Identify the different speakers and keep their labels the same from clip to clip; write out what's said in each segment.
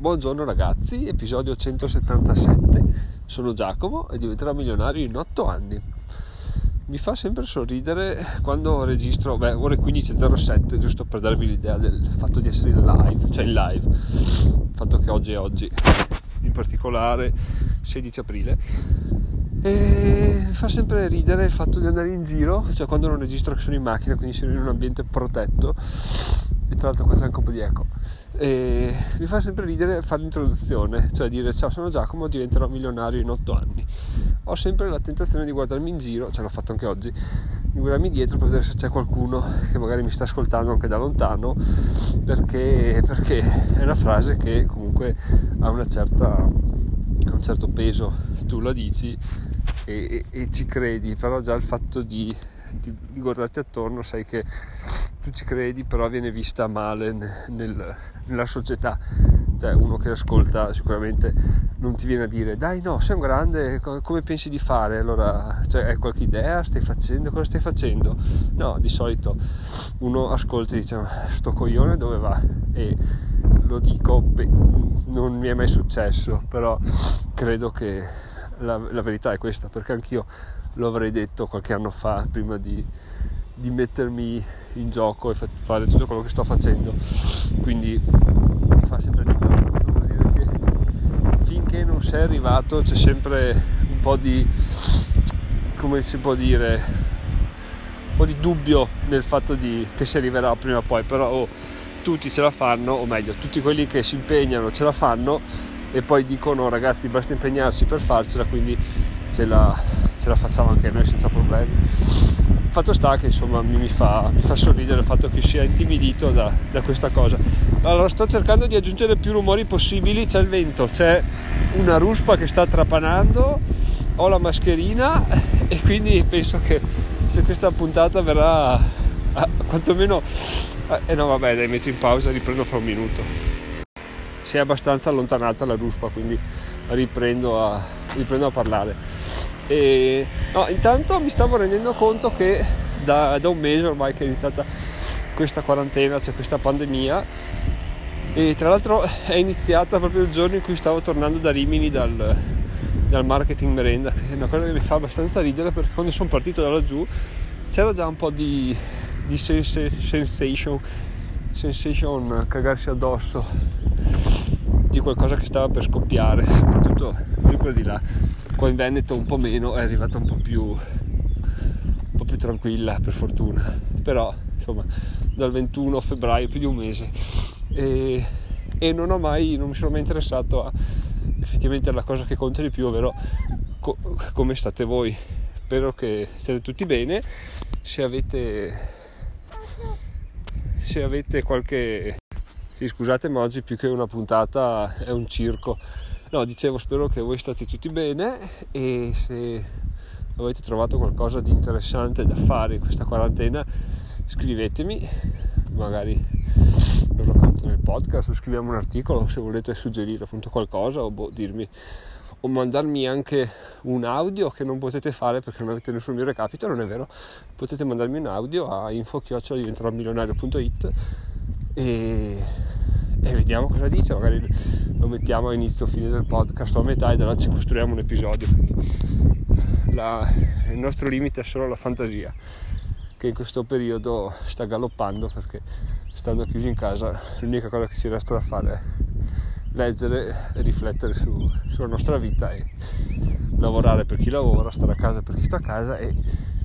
Speaker 1: Buongiorno ragazzi, episodio 177. Sono Giacomo e diventerò milionario in 8 anni. Mi fa sempre sorridere quando registro, beh, ore 15.07, giusto per darvi l'idea del fatto di essere in live, cioè in live. Il fatto che oggi è oggi, in particolare 16 aprile. E mi fa sempre ridere il fatto di andare in giro, cioè quando non registro che sono in macchina, quindi sono in un ambiente protetto. E tra l'altro qua c'è anche un po' di eco e mi fa sempre ridere fare l'introduzione, cioè dire ciao sono Giacomo, diventerò milionario in 8 anni. Ho sempre la tentazione di guardarmi in giro, ce l'ho fatto anche oggi, di guardarmi dietro per vedere se c'è qualcuno che magari mi sta ascoltando anche da lontano, perché, perché è una frase che comunque ha, una certa, un certo peso, tu la dici e, e, e ci credi, però già il fatto di, di, di guardarti attorno sai che tu ci credi, però viene vista male nel, nella società. Cioè, uno che ascolta sicuramente non ti viene a dire dai no, sei un grande, come pensi di fare? Allora, cioè, hai qualche idea? Stai facendo? Cosa stai facendo? No, di solito uno ascolta e dice sto coglione dove va? E lo dico, beh, non mi è mai successo, però credo che la, la verità è questa, perché anch'io lo avrei detto qualche anno fa prima di, di mettermi in gioco e fare tutto quello che sto facendo. Quindi mi fa sempre ridere, vuol dire che finché non sei arrivato c'è sempre un po' di, come si può dire, un po' di dubbio nel fatto di, che si arriverà prima o poi, però oh, tutti ce la fanno, o meglio, tutti quelli che si impegnano ce la fanno e poi dicono ragazzi basta impegnarsi per farcela, quindi ce la, ce la facciamo anche noi senza problemi fatto sta che insomma mi fa, mi fa sorridere il fatto che sia intimidito da, da, questa cosa. Allora sto cercando di aggiungere più rumori possibili. C'è il vento c'è una ruspa che sta trapanando ho la mascherina e quindi penso che se questa puntata verrà ah, quantomeno e eh no vabbè dai metto in pausa riprendo fra un minuto. Si è abbastanza allontanata la ruspa quindi riprendo a, riprendo a parlare e, no, intanto mi stavo rendendo conto che da, da, un mese ormai che è iniziata questa quarantena, cioè questa pandemia e tra l'altro è iniziata proprio il giorno in cui stavo tornando da Rimini dal, dal marketing merenda, che è una cosa che mi fa abbastanza ridere perché quando sono partito da laggiù c'era già un po' di, di sensation, sensation cagarsi addosso di qualcosa che stava per scoppiare, soprattutto giù per di là qua in Veneto un po' meno, è arrivata un po' più, un po' più tranquilla per fortuna, però insomma dal 21 febbraio più di un mese. E, e non ho mai, non mi sono mai interessato a effettivamente alla cosa che conta di più, ovvero co- come state voi. Spero che siate tutti bene, se avete, se avete qualche... Sì, scusate, ma oggi più che una puntata è un circo No, dicevo, spero che voi state tutti bene e se avete trovato qualcosa di interessante da fare in questa quarantena, scrivetemi, magari lo racconto nel podcast o scriviamo un articolo se volete suggerire appunto qualcosa o boh, dirmi o mandarmi anche un audio che non potete fare perché non avete nessun mio recapito, non è vero, potete mandarmi un audio a info milionario.it e e vediamo cosa dice, magari lo mettiamo a inizio o fine del podcast o a metà e da là ci costruiamo un episodio. La, il nostro limite è solo la fantasia, che in questo periodo sta galoppando perché stando chiusi in casa l'unica cosa che ci resta da fare è leggere e riflettere su, sulla nostra vita e lavorare per chi lavora, stare a casa per chi sta a casa e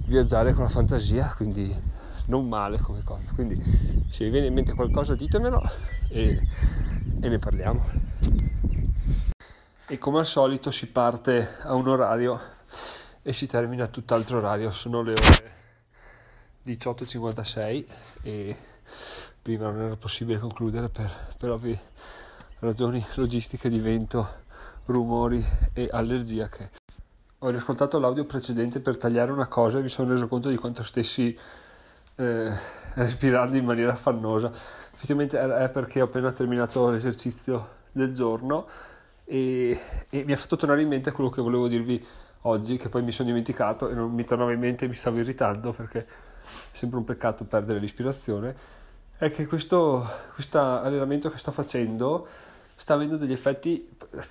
Speaker 1: viaggiare con la fantasia, quindi non male come cosa. Quindi se vi viene in mente qualcosa ditemelo e, e ne parliamo. E come al solito si parte a un orario e si termina a tutt'altro orario, sono le ore 18.56 e prima non era possibile concludere per, per ovvie ragioni logistiche di vento, rumori e allergia che ho riascoltato l'audio precedente per tagliare una cosa e mi sono reso conto di quanto stessi eh, respirando in maniera affannosa. Effettivamente è perché ho appena terminato l'esercizio del giorno e, e, mi ha fatto tornare in mente quello che volevo dirvi oggi, che poi mi sono dimenticato e non mi tornava in mente e mi stavo irritando perché è sempre un peccato perdere l'ispirazione. È che questo allenamento che sto facendo sta avendo degli effetti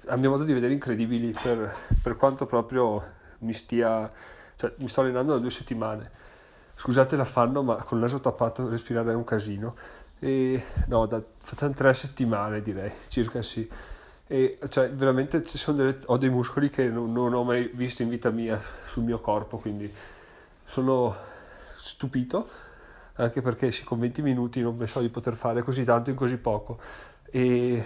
Speaker 1: a mio modo di vedere incredibili per, per quanto proprio mi stia cioè mi sto allenando da due settimane scusate l'affanno ma con il naso tappato respirare è un casino. E no da, facciamo tre settimane direi circa sì. E cioè veramente delle, ho dei muscoli che non, non, ho mai visto in vita mia sul mio corpo quindi sono stupito anche perché sì, con 20 minuti non pensavo di poter fare così tanto in così poco. E,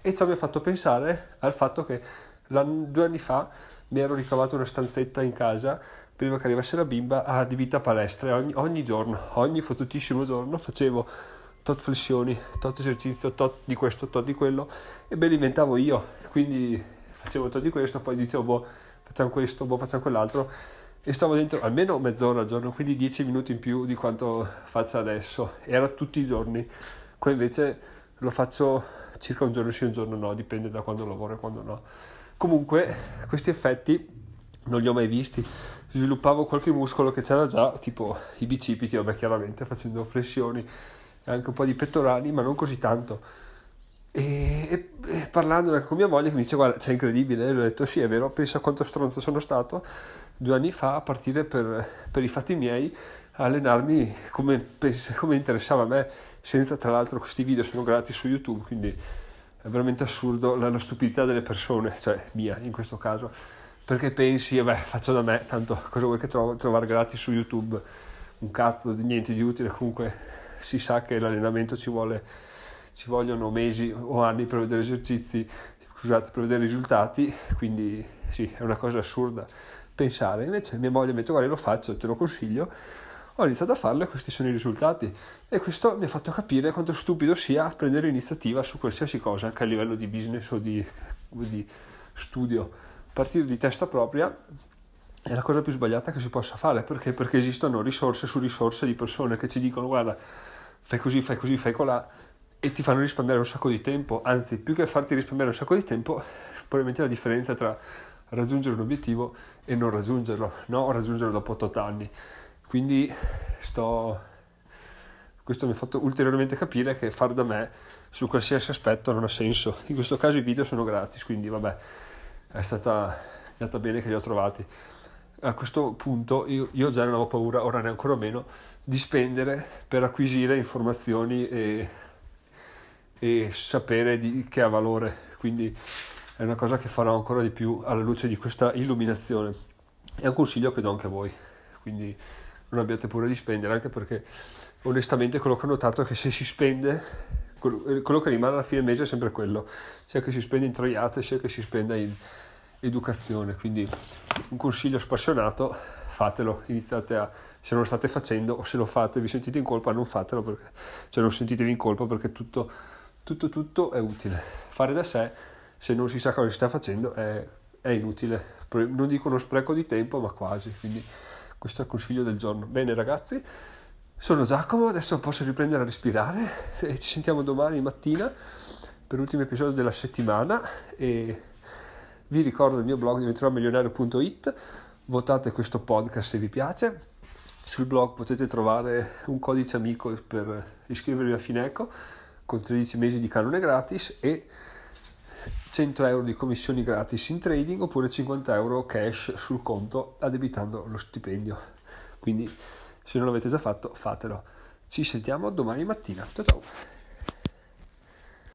Speaker 1: e ciò mi ha fatto pensare al fatto che due anni fa mi ero ricavato una stanzetta in casa prima che arrivasse la bimba a palestra. E ogni, ogni giorno, ogni fottutissimo giorno facevo tot flessioni, tot esercizio, tot di questo, tot di quello e me li inventavo io, quindi facevo tot di questo, poi dicevo boh facciamo questo, boh facciamo quell'altro. E stavo dentro almeno mezz'ora al giorno, quindi 10 minuti in più di quanto faccio adesso, era tutti i giorni, qua invece lo faccio circa un giorno sì, un giorno no, dipende da quando lavoro e quando no. Comunque questi effetti non li ho mai visti, sviluppavo qualche muscolo che c'era già, tipo i bicipiti, vabbè chiaramente facendo flessioni e anche un po' di pettorali, ma non così tanto. E, e, e parlando con mia moglie che mi dice guarda c'è incredibile, e ho detto sì è vero, pensa quanto stronzo sono stato due anni fa a partire per, per i fatti miei a allenarmi come, come interessava a me, senza tra l'altro questi video sono gratis su YouTube, quindi è veramente assurdo la, la stupidità delle persone, cioè mia in questo caso, perché pensi, vabbè faccio da me, tanto cosa vuoi che trovo, trovare gratis su YouTube, un cazzo di niente di utile, comunque si sa che l'allenamento ci vuole ci vogliono mesi o anni per vedere esercizi, scusate, per vedere risultati, quindi sì, è una cosa assurda pensare. Invece mia moglie mi ha detto guarda lo faccio, te lo consiglio. Ho iniziato a farlo e questi sono i risultati. E questo mi ha fatto capire quanto stupido sia prendere iniziativa su qualsiasi cosa, anche a livello di business o di, di studio. Partire di testa propria è la cosa più sbagliata che si possa fare perché? perché esistono risorse su risorse di persone che ci dicono guarda fai così, fai così, fai colà e ti fanno risparmiare un sacco di tempo, anzi più che farti risparmiare un sacco di tempo, probabilmente la differenza tra raggiungere un obiettivo e non raggiungerlo, no? raggiungerlo dopo 8 anni. Quindi sto... questo mi ha fatto ulteriormente capire che far da me su qualsiasi aspetto non ha senso. In questo caso i video sono gratis, quindi vabbè, è stata, è andata bene che li ho trovati. A questo punto io, io già non avevo paura, ora ne ancora meno, di spendere per acquisire informazioni e e sapere di, che ha valore. Quindi è una cosa che farò ancora di più alla luce di questa illuminazione. È un consiglio che do anche a voi. Quindi non abbiate paura di spendere, anche perché onestamente quello che ho notato è che se si spende, quello, quello che rimane alla fine del mese è sempre quello, sia che si spende in troiate, sia che si spenda in educazione. Quindi un consiglio spassionato, fatelo, iniziate a, se non lo state facendo o se lo fate vi sentite in colpa, non fatelo perché, cioè non sentitevi in colpa perché tutto tutto tutto è utile. Fare da sé, se non si sa cosa si sta facendo, è, è inutile. Non dico uno spreco di tempo, ma quasi. Quindi questo è il consiglio del giorno. Bene ragazzi, sono Giacomo, adesso posso riprendere a respirare e ci sentiamo domani mattina per l'ultimo episodio della settimana e vi ricordo il mio blog diventeròmilionario.it votate questo podcast se vi piace sul blog potete trovare un codice amico per iscrivervi a Fineco con 13 mesi di canone gratis e 100 euro di commissioni gratis in trading oppure 50 euro cash sul conto addebitando lo stipendio. Quindi se non l'avete già fatto fatelo. Ci sentiamo domani mattina. Ciao ciao!